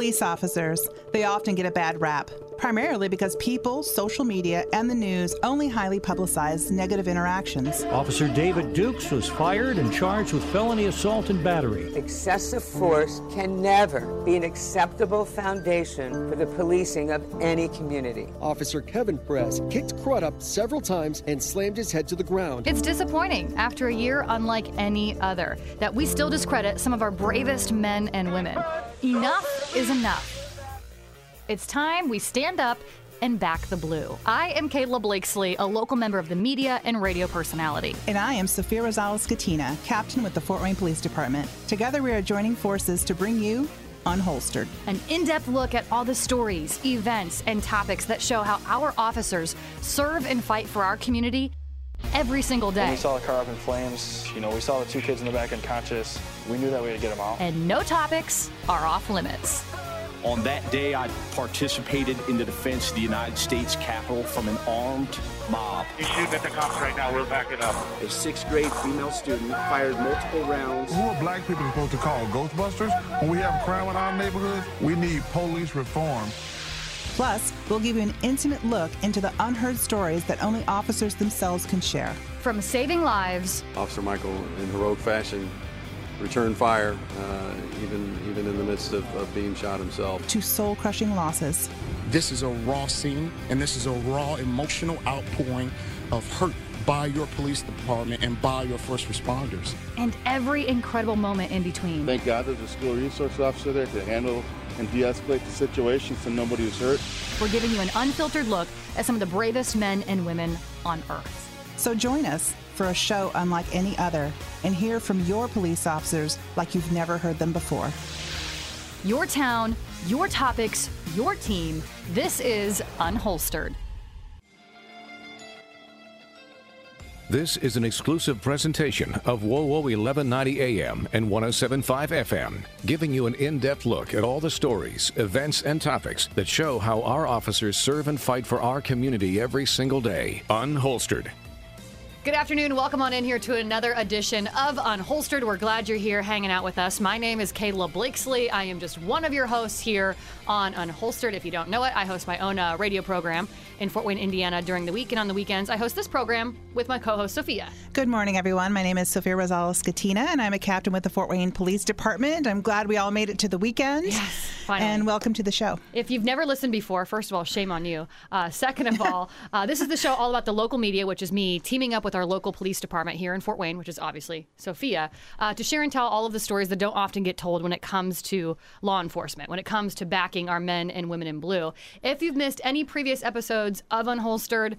Police officers, they often get a bad rap, primarily because people, social media, and the news only highly publicize negative interactions. Officer David Dukes was fired and charged with felony assault and battery. Excessive force can never be an acceptable foundation for the policing of any community. Officer Kevin Perez kicked Crudup several times and slammed his head to the ground. It's disappointing, after a year unlike any other, that we still discredit some of our bravest men and women. Enough is enough. It's time we stand up and back the blue. I am Kayla Blakeslee, a local member of the media and radio personality. And I am Sophia Rosales Scatena, captain with the Fort Wayne Police Department. Together, we are joining forces to bring you Unholstered. An in depth look at all the stories, events, and topics that show how our officers serve and fight for our community every single day. When we saw the car up in flames, you know, we saw the two kids in the back unconscious. We knew that we had to get them out. And no topics are off limits. On that day, I participated in the defense of the United States Capitol from an armed mob. He's shooting at the cops right now. We're backing up. A sixth grade female student fired multiple rounds. Who are black people supposed to call Ghostbusters? When we have crime in our neighborhoods, we need police reform. Plus, we'll give you an intimate look into the unheard stories that only officers themselves can share. From saving lives, Officer Michael, in heroic fashion, returned fire, uh, even even in the midst of, of being shot himself. To soul crushing losses. This is a raw scene, and this is a raw emotional outpouring of hurt by your police department and by your first responders. And every incredible moment in between. Thank God there's a school resource officer there to handle and de escalate the situation so nobody was hurt. We're giving you an unfiltered look at some of the bravest men and women on earth. So join us for a show unlike any other and hear from your police officers like you've never heard them before. Your town, your topics, your team. This is Unholstered. This is an exclusive presentation of WOWO 1190 AM and 1075 FM, giving you an in depth look at all the stories, events, and topics that show how our officers serve and fight for our community every single day. Unholstered. Good afternoon. Welcome on in here to another edition of Unholstered. We're glad you're here hanging out with us. My name is Kayla Blakeslee. I am just one of your hosts here on Unholstered. If you don't know it, I host my own uh, radio program in Fort Wayne, Indiana during the week. And on the weekends, I host this program with my co host, Sophia. Good morning, everyone. My name is Sophia Rosales Scatena, and I'm a captain with the Fort Wayne Police Department. I'm glad we all made it to the weekend. Yes, finally. And welcome to the show. If you've never listened before, first of all, shame on you. Uh, second of all, uh, this is the show all about the local media, which is me teaming up with our local police department here in Fort Wayne, which is obviously Sophia, uh, to share and tell all of the stories that don't often get told when it comes to law enforcement, when it comes to backing our men and women in blue. If you've missed any previous episodes of Unholstered,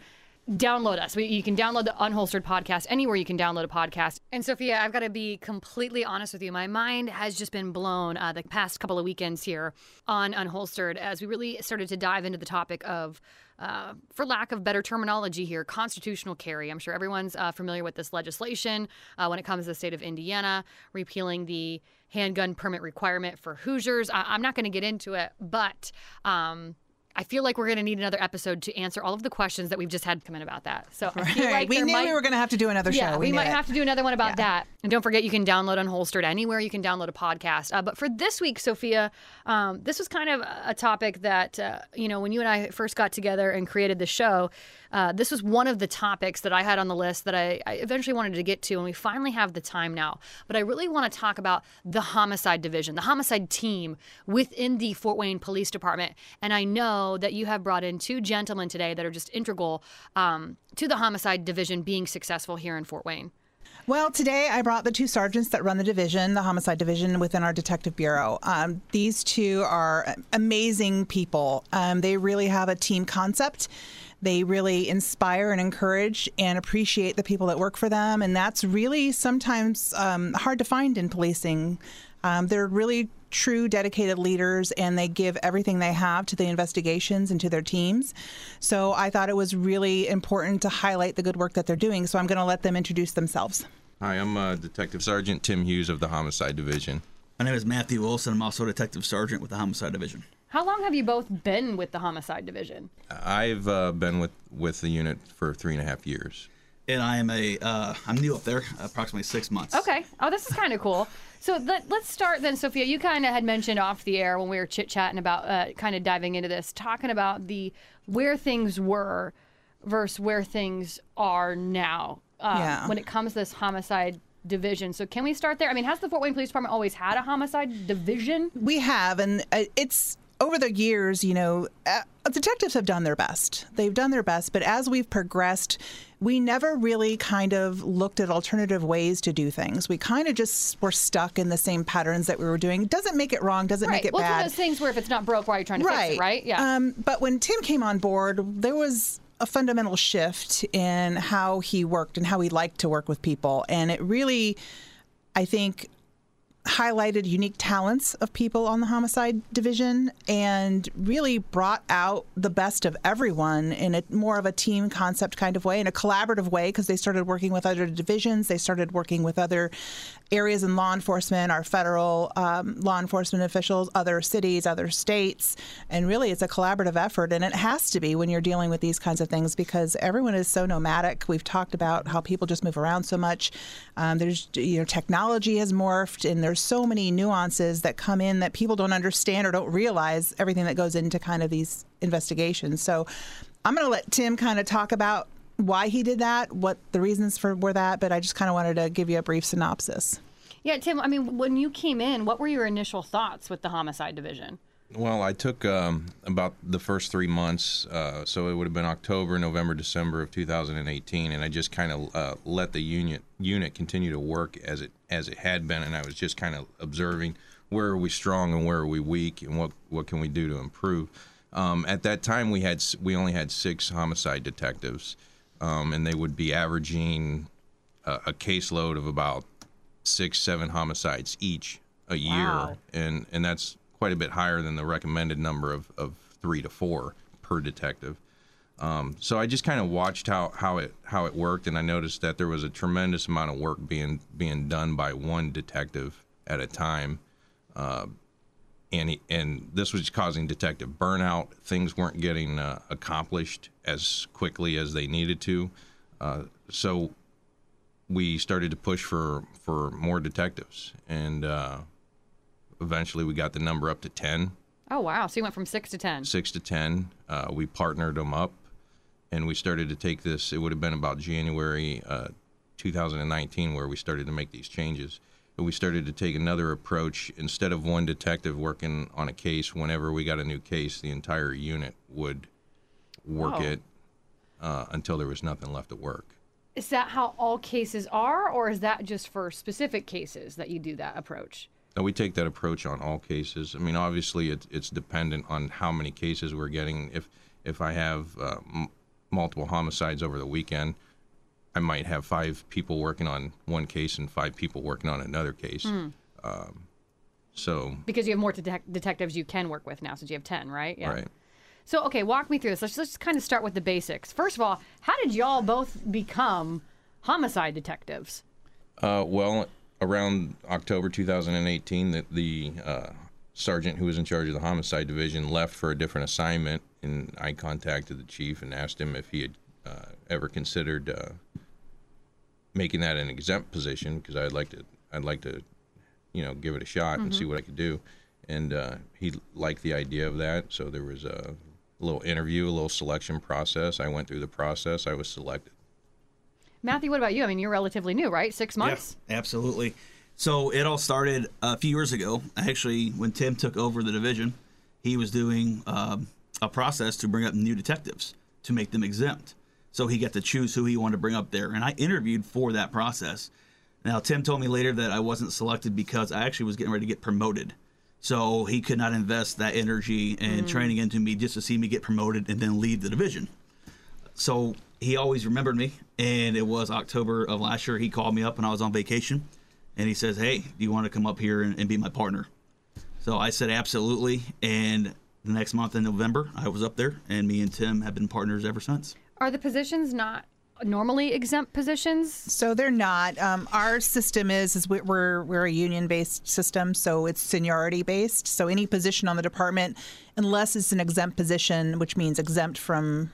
download us. We, you can download the Unholstered podcast anywhere you can download a podcast. And Sophia, I've got to be completely honest with you. My mind has just been blown uh, the past couple of weekends here on Unholstered as we really started to dive into the topic of. Uh, for lack of better terminology here, constitutional carry. I'm sure everyone's uh, familiar with this legislation uh, when it comes to the state of Indiana, repealing the handgun permit requirement for Hoosiers. I- am not going to get into it, but um, I feel like we're going to need another episode to answer all of the questions that we've just had come in about that. So I feel like we knew might, we were going to have to do another yeah, show. We, knew might it. have to do another one about Yeah. that. And don't forget, you can download Unholstered anywhere you can download a podcast. Uh, but for this week, Sophia, um, this was kind of a topic that, uh, you know, when you and I first got together and created the show, uh, this was one of the topics that I had on the list that I, I eventually wanted to get to, and we finally have the time now. But I really want to talk about the homicide division, the homicide team within the Fort Wayne Police Department. And I know that you have brought in two gentlemen today that are just integral um, to the homicide division being successful here in Fort Wayne. Well, today I brought the two sergeants that run the division, the homicide division within our detective bureau. Um, these two are amazing people. Um, they really have a team concept. They really inspire and encourage and appreciate the people that work for them. And that's really sometimes um, hard to find in policing. Um, they're really true dedicated leaders and they give everything they have to the investigations and to their teams. So I thought it was really important to highlight the good work that they're doing. So I'm going to let them introduce themselves. Hi, I'm uh, Detective Sergeant Tim Hughes of the Homicide Division. My name is Matthew Wilson. I'm also Detective Sergeant with the Homicide Division. How long have you both been with the homicide division? I've uh, been with, with the unit for three and a half years. and I am a uh, I'm new up there, approximately six months. Okay. Oh, this is kind of cool. So let, let's start then, Sophia. You kind of had mentioned off the air when we were chit chatting about uh, kind of diving into this, talking about the where things were versus where things are now um, Yeah. when it comes to this homicide division. So can we start there? I mean, has the Fort Wayne Police Department always had a homicide division? We have, and uh, it's over the years, you know, uh, detectives have done their best. They've done their best, but as we've progressed, we never really kind of looked at alternative ways to do things. We kind of just were stuck in the same patterns that we were doing. Doesn't make it wrong, doesn't right. make it well, one bad. of those things where if it's not broke, why are you trying to fix it? Right. Yeah. Um, but when Tim came on board, there was a fundamental shift in how he worked and how he liked to work with people. And it really, I think, highlighted unique talents of people on the homicide division and really brought out the best of everyone in a more of a team concept kind of way in a collaborative way because they started working with other divisions. They started working with other areas in law enforcement our federal um, law enforcement officials other cities other states. And really it's a collaborative effort. And it has to be when you're dealing with these kinds of things because everyone is so nomadic. We've talked about how people just move around so much. Um, there's you know technology has morphed and there's so many nuances that come in that people don't understand or don't realize everything that goes into kind of these investigations so i'm going to let tim kind of talk about why he did that what the reasons for were that but i just kind of wanted to give you a brief synopsis yeah, Tim. I mean, when you came in, what were your initial thoughts with the homicide division? Well, I took um, about the first three months, uh, so it would have been October, November, December of 2018, and I just kind of uh, let the unit unit continue to work as it as it had been, and I was just kind of observing where are we strong and where are we weak, and what what can we do to improve. Um, at that time, we had we only had six homicide detectives, um, and they would be averaging a, a caseload of about six, seven homicides each a year, Wow. and and that's quite a bit higher than the recommended number of, of three to four per detective. Um, so I just kind of watched how, how it how it worked, and I noticed that there was a tremendous amount of work being being done by one detective at a time, uh, and he, and this was causing detective burnout. Things weren't getting uh, accomplished as quickly as they needed to, uh, so we started to push for for more detectives, and uh, eventually we got the number up to 10. Oh, wow! So you went from six to ten. six to ten. Uh, we partnered them up, and we started to take this. It would have been about January uh, 2019 where we started to make these changes. But we started to take another approach. Instead of one detective working on a case, whenever we got a new case, the entire unit would work Oh. it uh, until there was nothing left to work. Is that how all cases are, or is that just for specific cases that you do that approach? No, we take that approach on all cases. I mean, obviously, it's it's dependent on how many cases we're getting. If if I have uh, m- multiple homicides over the weekend, I might have five people working on one case and five people working on another case. Hmm. Um, so, Because you have more detec- detectives you can work with now, since you have ten, right? right. So okay, walk me through this. Let's let's kind of start with the basics. First of all, how did y'all both become homicide detectives? Uh, well, around October 2018, the, the uh, sergeant who was in charge of the homicide division left for a different assignment, and I contacted the chief and asked him if he had uh, ever considered uh, making that an exempt position because I'd like to, I'd like to, you know, give it a shot and Mhm. see what I could do. And uh, he liked the idea of that, so there was a little interview, a little selection process. I went through the process. I was selected. Matthew, what about you? I mean, you're relatively new, right? Six months. Yeah, absolutely. So it all started a few years ago. Actually, when Tim took over the division, he was doing um, a process to bring up new detectives to make them exempt. So he got to choose who he wanted to bring up there, and I interviewed for that process. Now Tim told me later that I wasn't selected because I actually was getting ready to get promoted. So he could not invest that energy and Mm. training into me just to see me get promoted and then leave the division. So he always remembered me, and it was October of last year. He called me up when I was on vacation, and he says, "Hey, do you want to come up here and, and be my partner?" So I said, "Absolutely." And the next month in November, I was up there, and me and Tim have been partners ever since. Are the positions not normally exempt positions? So they're not. Um, our system is is we- we're we're a union based system, so it's seniority based. So any position on the department, unless it's an exempt position, which means exempt from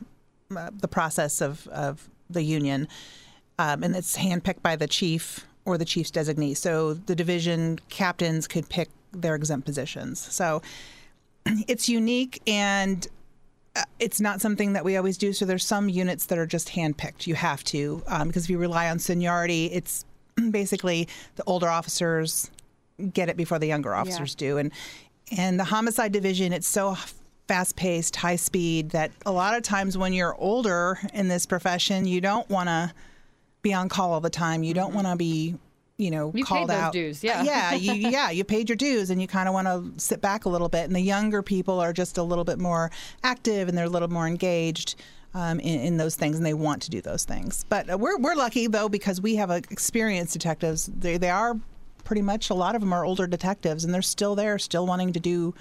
uh, the process of of the union. um, and it's handpicked by the chief or the chief's designee. So the division captains could pick their exempt positions. So it's unique and uh, it's not something that we always do. So there's some units that are just handpicked. You have to um, because if you rely on seniority, it's basically the older officers get it before the younger officers yeah. do. And and the homicide division, it's so fast paced, high speed that a lot of times when you're older in this profession, you don't want to be on call all the time. You don't mm-hmm. want to be you know you called out. dues, yeah, yeah, you, yeah. You paid your dues, and you kind of want to sit back a little bit. And the younger people are just a little bit more active, and they're a little more engaged. Um, in, in, those things, and they want to do those things. But uh, we're, we're lucky though because we have uh, experienced detectives. They they are pretty much a lot of them are older detectives, and they're still there, still wanting to do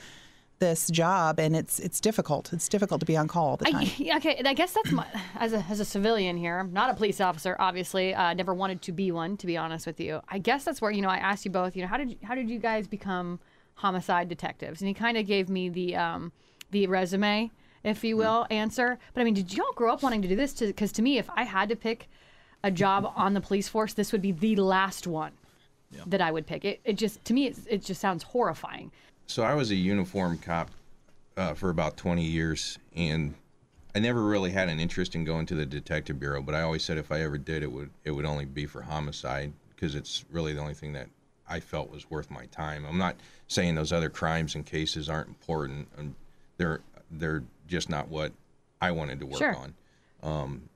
this job, and it's it's difficult. It's difficult to be on call all the time. I, okay, I guess that's my as a as a civilian here. I'm not a police officer, obviously. Uh, never wanted to be one, to be honest with you. I guess that's where you know I asked you both. You know, how did you, how did you guys become homicide detectives? And he kind of gave me the um, the resume, if you will, mm. answer. But I mean, did y'all grow up wanting to do this? Because to, to me, if I had to pick a job on the police force, this would be the last one. Yeah. That I would pick. It, it just to me it, it just sounds horrifying. So I was a uniform cop uh, for about 20 years, and I never really had an interest in going to the detective bureau. But I always said if I ever did, it would it would only be for homicide because it's really the only thing that I felt was worth my time. I'm not saying those other crimes and cases aren't important. And they're they're just not what I wanted to work sure. on. Um,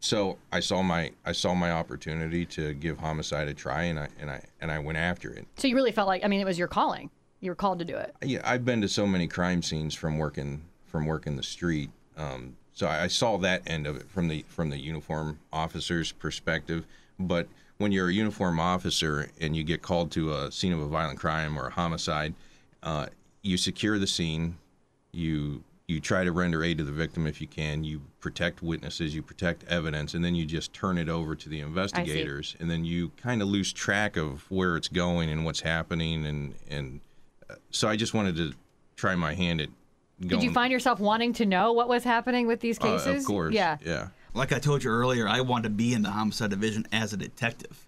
so I saw my I saw my opportunity to give homicide a try, and I and I and I went after it. So you really felt like I mean it was your calling you were called to do it. Yeah, I've been to so many crime scenes from working from working the street. Um, so I, I saw that end of it from the from the uniform officer's perspective. But when you're a uniform officer and you get called to a scene of a violent crime or a homicide, uh, you secure the scene. You you try to render aid to the victim if you can. You protect witnesses, you protect evidence, and then you just turn it over to the investigators. And then you kind of lose track of where it's going and what's happening, and and so I just wanted to try my hand at. Going. Did you find yourself wanting to know what was happening with these cases? Uh, of course. Yeah. Yeah. Like I told you earlier, I wanted to be in the homicide division as a detective.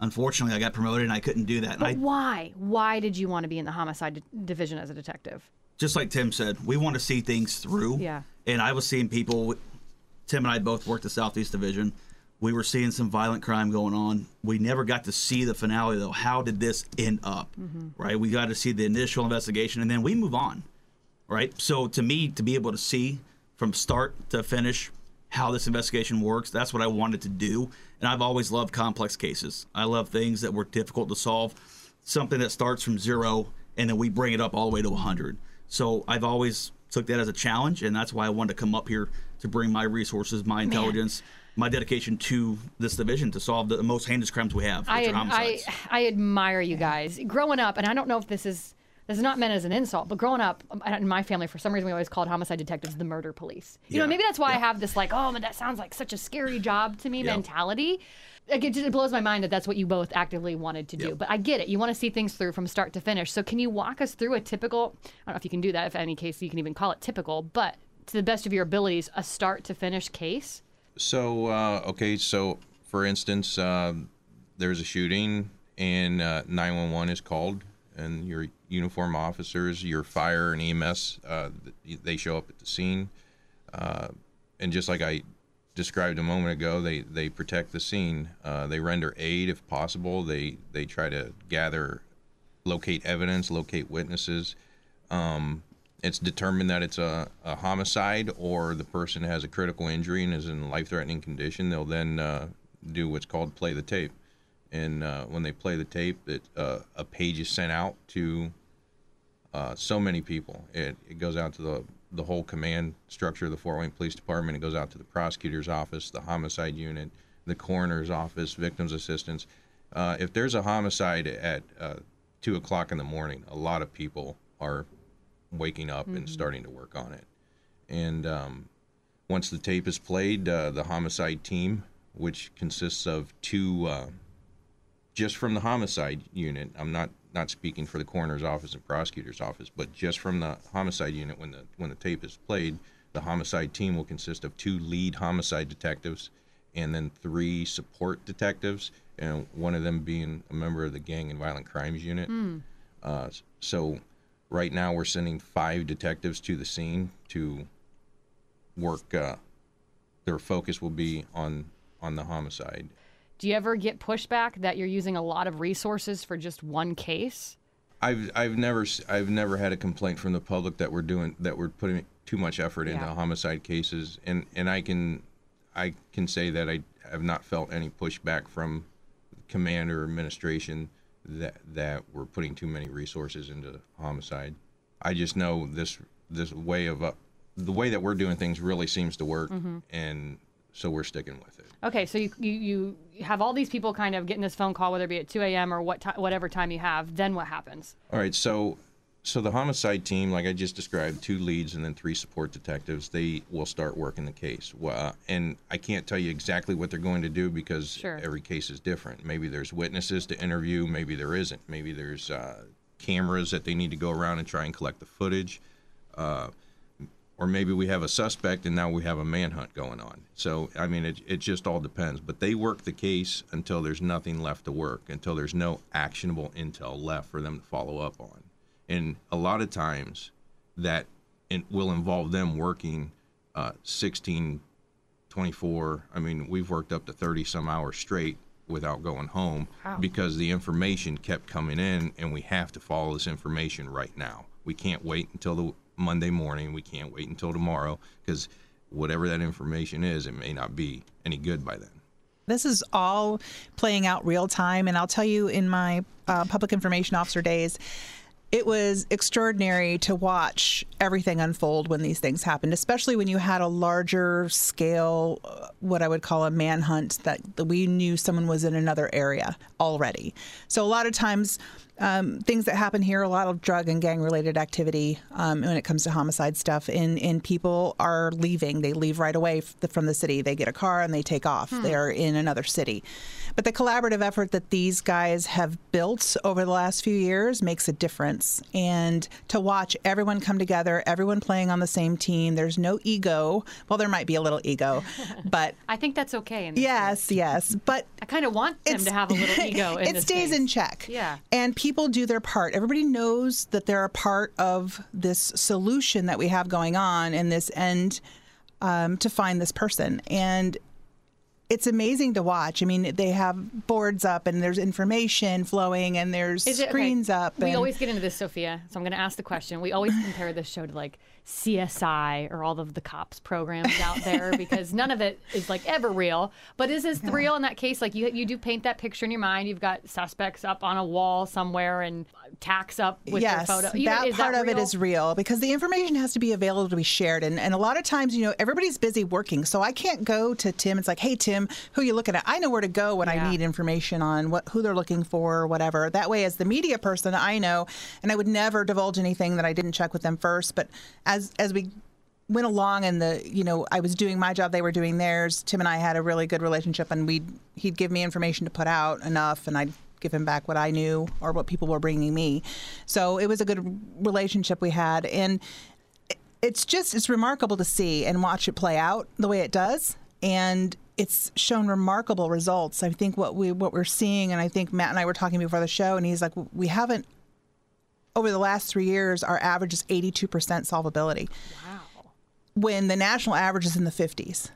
Unfortunately, I got promoted and I couldn't do that. But I, why? Why did you want to be in the homicide division as a detective? Just like Tim said, we want to see things through. Yeah. And I was seeing people. Tim and I both worked the Southeast Division we were seeing some violent crime going on. We never got to see the finale, though. How did this end up? Mm-hmm. Right? We got to see the initial investigation, and then we move on. Right? So, to me, to be able to see from start to finish how this investigation works, that's what I wanted to do. And I've always loved complex cases. I love things that were difficult to solve, something that starts from zero and then we bring it up all the way to 100. So, I've always took that as a challenge, and that's why I wanted to come up here to bring my resources, my intelligence. Man my dedication to this division to solve the most heinous crimes we have. I, I, I admire you guys. Growing up, and I don't know if this is this is not meant as an insult, but growing up um, in my family, for some reason, we always called homicide detectives the murder police. You yeah. know, maybe that's why yeah. I have this like, oh, but that sounds like such a scary job to me yeah. mentality. Like, it just it blows my mind that that's what you both actively wanted to do. But I get it. You want to see things through from start to finish. So can you walk us through a typical? I don't know if you can do that. If any case you can even call it typical, but to the best of your abilities, a start to finish case. So uh, okay, so for instance, uh, there's a shooting and uh, 911 is called, and your uniform officers, your fire and EMS, uh, they show up at the scene, uh, and just like I described a moment ago, they they protect the scene. Uh, they render aid if possible. They they try to gather, locate evidence, locate witnesses. Um, it's determined that it's a, a, homicide or the person has a critical injury and is in life threatening condition, they'll then uh, do what's called play the tape. And uh, when they play the tape, it, uh, a page is sent out to uh, so many people. It, it goes out to the, the whole command structure of the Fort Wayne Police Department. It goes out to the prosecutor's office, the homicide unit, the coroner's office, victims' assistance. Uh, if there's a homicide at uh, 2 o'clock in the morning, a lot of people are waking up mm-hmm. and starting to work on it. And um, once the tape is played, uh, the homicide team, which consists of two, uh, just from the homicide unit, I'm not not speaking for the coroner's office and prosecutor's office, but just from the homicide unit, when the when the tape is played, the homicide team will consist of two lead homicide detectives and then three support detectives, and one of them being a member of the Gang and Violent Crimes Unit. Hmm. Uh, so right now we're sending five detectives to the scene to work. Uh, their focus will be on on the homicide. Do you ever get pushback that you're using a lot of resources for just one case? I've I've never I've never had a complaint from the public that we're doing that we're putting too much effort into Yeah. homicide cases, and and I can I can say that I have not felt any pushback from command or administration that that we're putting too many resources into homicide. I just know this this way of uh, the way that we're doing things really seems to work, mm-hmm. and so we're sticking with it. Okay, so you, you you have all these people kind of getting this phone call, whether it be at 2 a.m. or what ti whatever time you have. Then what happens? All right, so so the homicide team, like I just described, two leads and then three support detectives, they will start working the case. Well, and I can't tell you exactly what they're going to do because Sure. every case is different. Maybe there's witnesses to interview, maybe there isn't. Maybe there's uh, cameras that they need to go around and try and collect the footage. Uh, or maybe we have a suspect and now we have a manhunt going on. So, I mean, it, it just all depends. But they work the case until there's nothing left to work, until there's no actionable intel left for them to follow up on. And a lot of times that it will involve them working uh, 16, 24. I mean, we've worked up to 30 some hours straight without going home Wow. because the information kept coming in and we have to follow this information right now. We can't wait until the Monday morning. We can't wait until tomorrow because whatever that information is, it may not be any good by then. This is all playing out real time. And I'll tell you, in my uh, public information officer days, it was extraordinary to watch everything unfold when these things happened, especially when you had a larger scale, uh, what I would call a manhunt, that that we knew someone was in another area already. So a lot of times, um, things that happen here, a lot of drug and gang related activity um, when it comes to homicide stuff, and, and people are leaving. They leave right away from the city. They get a car and they take off. Hmm. They are in another city. But the collaborative effort that these guys have built over the last few years makes a difference. And to watch everyone come together, everyone playing on the same team, there's no ego. Well, there might be a little ego, but I think that's okay. In this yes, yes. But I kind of want them to have a little ego. In it stays case. in check. Yeah. And people do their part. Everybody knows that they're a part of this solution that we have going on and this end um, to find this person. And it's amazing to watch. I mean, they have boards up and there's information flowing and there's it- okay, screens up. We and- always get into this, Sophia. So I'm going to ask the question. We always compare this show to like CSI or all of the cops programs out there because none of it is like ever real. But is this real in that case? Like you, you do paint that picture in your mind. You've got suspects up on a wall somewhere and tacks up with yes, their photo. You- that part of it is real? because the information has to be available to be shared. And, and a lot of times, you know, everybody's busy working. So I can't go to Tim. It's like, hey, Tim, who you looking at? I know where to go when I need information on what who they're looking for or whatever. That way, as the media person, I know, and I would never divulge anything that I didn't check with them first. But as as we went along and the you know I was doing my job they were doing theirs Tim and I had a really good relationship and we he'd give me information to put out enough and I'd give him back what I knew or what people were bringing me. So it was a good relationship we had. And it's just it's remarkable to see and watch it play out the way it does. And it's shown remarkable results. I think what we what we're seeing and I think Matt and I were talking before the show and he's like we haven't over the last 3 years our average is 82% solvability. Wow. when the national average is in the 50s.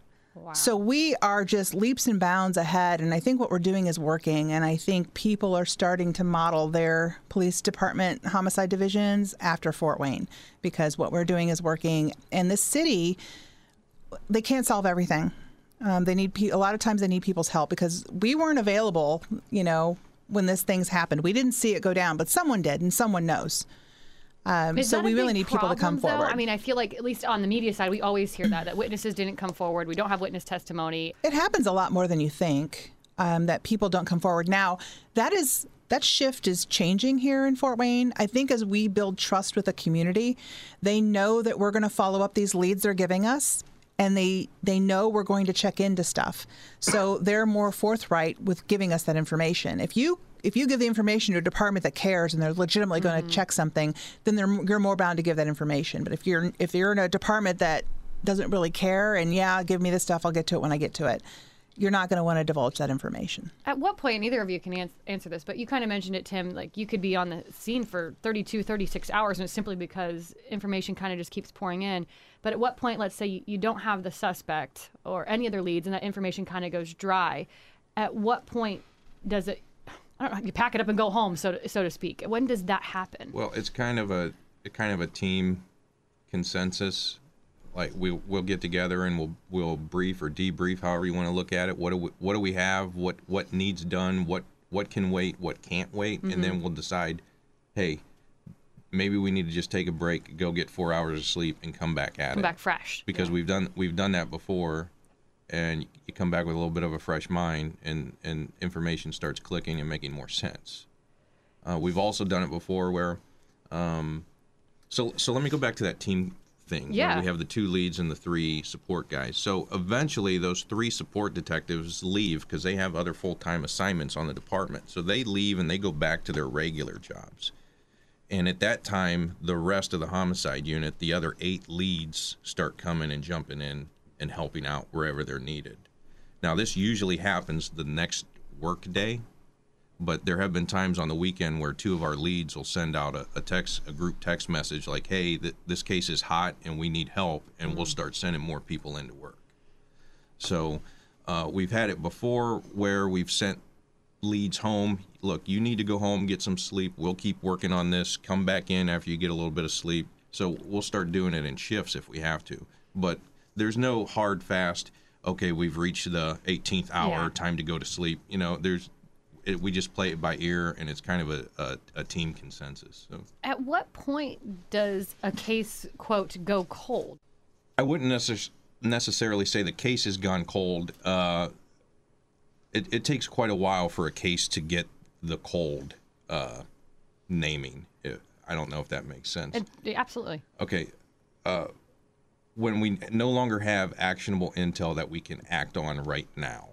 So we are just leaps and bounds ahead, and I think what we're doing is working. And I think people are starting to model their police department homicide divisions after Fort Wayne because what we're doing is working. And this city, they can't solve everything. Um, they need pe- a lot of times they need people's help because we weren't available. You know, when this things happened, we didn't see it go down, but someone did, and someone knows. Um, so we really need people to come problem, though? forward. I mean, I feel like at least on the media side, we always hear that that witnesses didn't come forward. We don't have witness testimony. It happens a lot more than you think um, that people don't come forward. Now, that is that shift is changing here in Fort Wayne. I think as we build trust with the community, they know that we're going to follow up these leads they're giving us. And they, they know we're going to check into stuff, so they're more forthright with giving us that information. If you if you give the information to a department that cares and they're legitimately going to mm-hmm. check something, then they're, you're more bound to give that information. But if you're if you're in a department that doesn't really care and yeah, give me this stuff, I'll get to it when I get to it you're not going to want to divulge that information. At what point, neither of you can ans- answer this, but you kind of mentioned it, Tim, like you could be on the scene for 32, 36 hours, and it's simply because information kind of just keeps pouring in. But at what point, let's say you, you don't have the suspect or any other leads, and that information kind of goes dry, at what point does it, I don't know, you pack it up and go home, so to, so to speak? When does that happen? Well, it's kind of a a kind of a team consensus. Like we we'll get together and we'll we'll brief or debrief, however you want to look at it. What do we, what do we have? What what needs done? What what can wait? What can't wait? And then Mhm. we'll decide. Hey, maybe we need to just take a break, go get four hours of sleep, and come back at Come it. back fresh. because we've done we've done that before and you come back with a little bit of a fresh mind and and information starts clicking and making more sense uh, we've also done it before where um, so so let me go back to that team thing Yeah. we have the two leads and the three support guys so eventually those three support detectives leave because they have other full-time assignments on the department so they leave and they go back to their regular jobs and at that time, the rest of the homicide unit, the other eight leads, start coming and jumping in and helping out wherever they're needed. Now, this usually happens the next work day, but there have been times on the weekend where two of our leads will send out a, a text, a group text message like, "Hey, th- this case is hot and we need help," and we'll start sending more people into work. So, uh, we've had it before where we've sent leads home. Look, you need to go home, get some sleep. We'll keep working on this. Come back in after you get a little bit of sleep. So we'll start doing it in shifts if we have to. But there's no hard fast. Okay, we've reached the 18th hour. Yeah. Time to go to sleep. You know, there's. It, we just play it by ear, and it's kind of a, a, a team consensus. So At what point does a case, quote, go cold? I wouldn't necess- necessarily say the case has gone cold. Uh, it, it takes quite a while for a case to get the cold uh, naming. I don't know if that makes sense. It, absolutely. Okay. Uh, when we no longer have actionable intel that we can act on right now,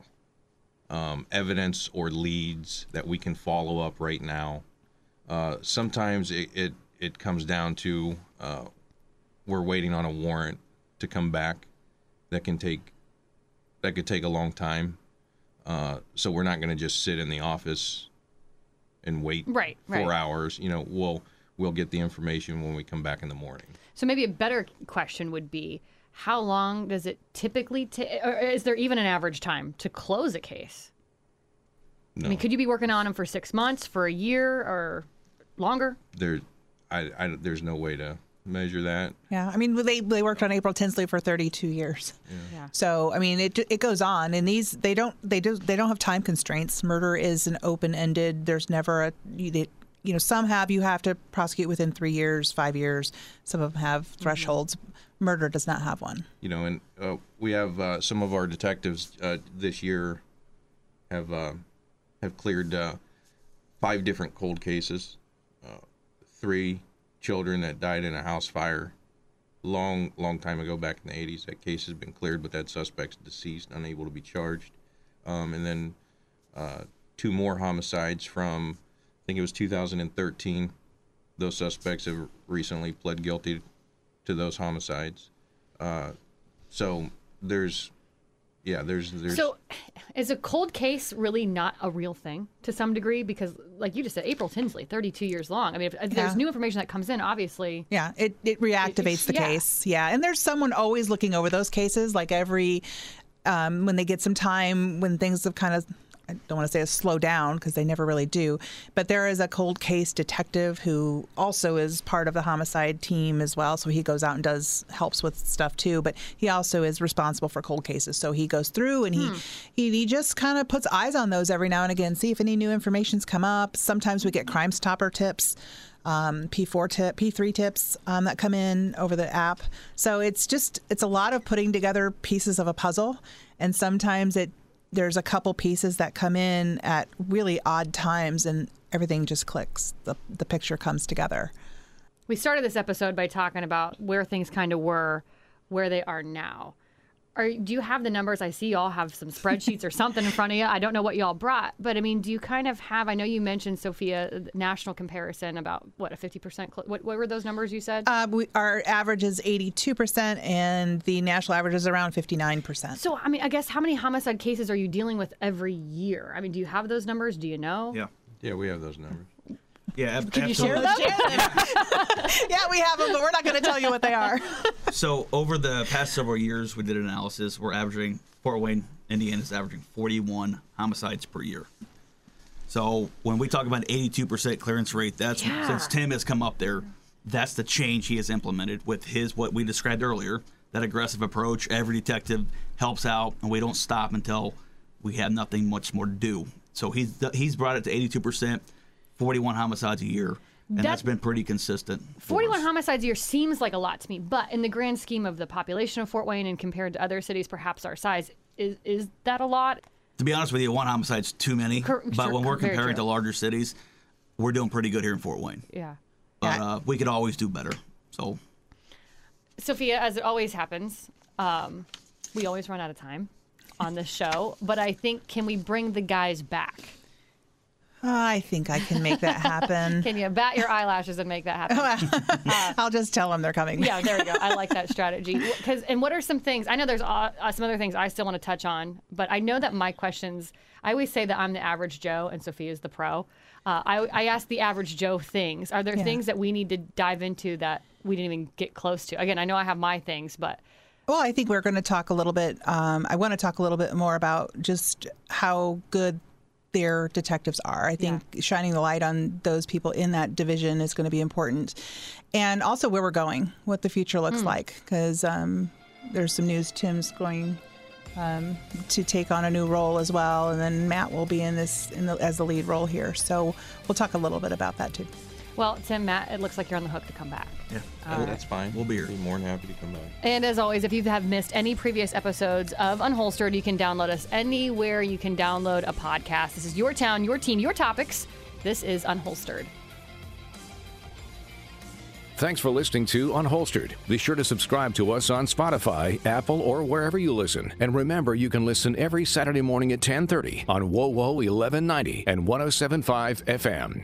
um, evidence or leads that we can follow up right now, uh, sometimes it, it, it comes down to uh, we're waiting on a warrant to come back that can take that could take a long time. Uh, so we're not going to just sit in the office and wait Right, four right. hours. You know, we'll we'll get the information when we come back in the morning. So maybe a better question would be how long does it typically take, or is there even an average time to close a case? I mean, could you be working on them for six months, for a year, or longer? There, I, I there's no way to measure that. Yeah, I mean they they worked on April Tinsley for 32 years. Yeah. So I mean it it goes on, and these they don't they do they don't have time constraints. Murder is an open ended. There's never a they, you know some have you have to prosecute within three years, five years. Some of them have thresholds. Murder does not have one. You know, and uh, we have uh, some of our detectives uh, this year have uh, have cleared uh, five different cold cases, uh, three children that died in a house fire long long time ago back in the 80s that case has been cleared but that suspect's deceased unable to be charged um, and then uh, two more homicides from think it was 2013 those suspects have recently pled guilty to those homicides uh, so there's yeah there's there's So, is a cold case really not a real thing to some degree? Because, like you just said, April Tinsley, 32 years long. I mean, if, if there's new information that comes in, obviously. Yeah, it, it reactivates the yeah. case. Yeah, and there's someone always looking over those cases. Like every um, when they get some time, when things have kind of I don't want to say slow down because they never really do, but there is a cold case detective who also is part of the homicide team as well. So he goes out and does helps with stuff too. But he also is responsible for cold cases. So he goes through and he he, he just kind of puts eyes on those every now and again, see if any new information's come up. Sometimes we get Crime Stopper tips um, P4 tip, P3 tips um, that come in over the app. So it's just it's a lot of putting together pieces of a puzzle, and sometimes it there's a couple pieces that come in at really odd times, and everything just clicks. the The picture comes together. We started this episode by talking about where things kind of were, where they are now. Are do you have the numbers? I see y'all have some spreadsheets or something in front of you. I don't know what y'all brought, but I mean, do you kind of have? I know you mentioned Sophia national comparison about what a fifty percent. Cl- what, what were those numbers you said? Uh, we, our average is 82%, and the national average is around 59%. so I mean, I guess how many homicide cases are you dealing with every year? I mean, do you have those numbers? Do you know? Yeah. Yeah, we have those numbers. Yeah, ab- Can you share absolutely. them? yeah, we have them, but we're not going to tell you what they are. So over the past several years, we did an analysis. We're averaging Fort Wayne, Indiana is averaging 41 homicides per year. So when we talk about 82% clearance rate, that's Yeah. since Tim has come up there, that's the change he has implemented with his what we described earlier, that aggressive approach. Every detective helps out, and we don't stop until we have nothing much more to do. So he's he's brought it to 82%, 41 homicides a year, and That- that's been pretty consistent. 41 us. homicides a year seems like a lot to me, but in the grand scheme of the population of Fort Wayne and compared to other cities, perhaps our size, is is that a lot? To be honest with you, one homicide's too many. Cor- but sure, when we're comparing to larger cities, we're doing pretty good here in Fort Wayne. Yeah. But uh, we could always do better. So Sophia, as it always happens, um, we always run out of time on this show. But I think, can we bring the guys back? I think I can make that happen. Can you bat your eyelashes and make that happen? I'll just tell them they're coming. yeah, there we go. I like that strategy. Because and what are some things? I know there's uh, uh, some other things I still want to touch on, but I know that my questions. I always say that I'm the average Joe and Sophia's the pro. Uh, I, I ask the average Joe things. Are there Yeah. things that we need to dive into that we didn't even get close to? Again, I know I have my things, but Well, I think we're going to talk a little bit. Um, I want to talk a little bit more about just how good their detectives are. I think shining the light on those people in that division is going to be important, and also where we're going, what the future looks Hmm. like, because um, there's some news. Tim's going um, to take on a new role as well, and then Matt will be in this in the, as the lead role here. So we'll talk a little bit about that too. Well, Tim, Matt, it looks like you're on the hook to come back. yeah, oh, All right. That's fine. We'll be here. Be more than happy to come back. And as always, if you have missed any previous episodes of Unholstered, you can download us anywhere you can download a podcast. This is your town, your team, your topics. This is Unholstered. Thanks for listening to Unholstered. Be sure to subscribe to us on Spotify, Apple, or wherever you listen. And remember, you can listen every Saturday morning at 10:30 on WOWO 1190 and 1075 FM.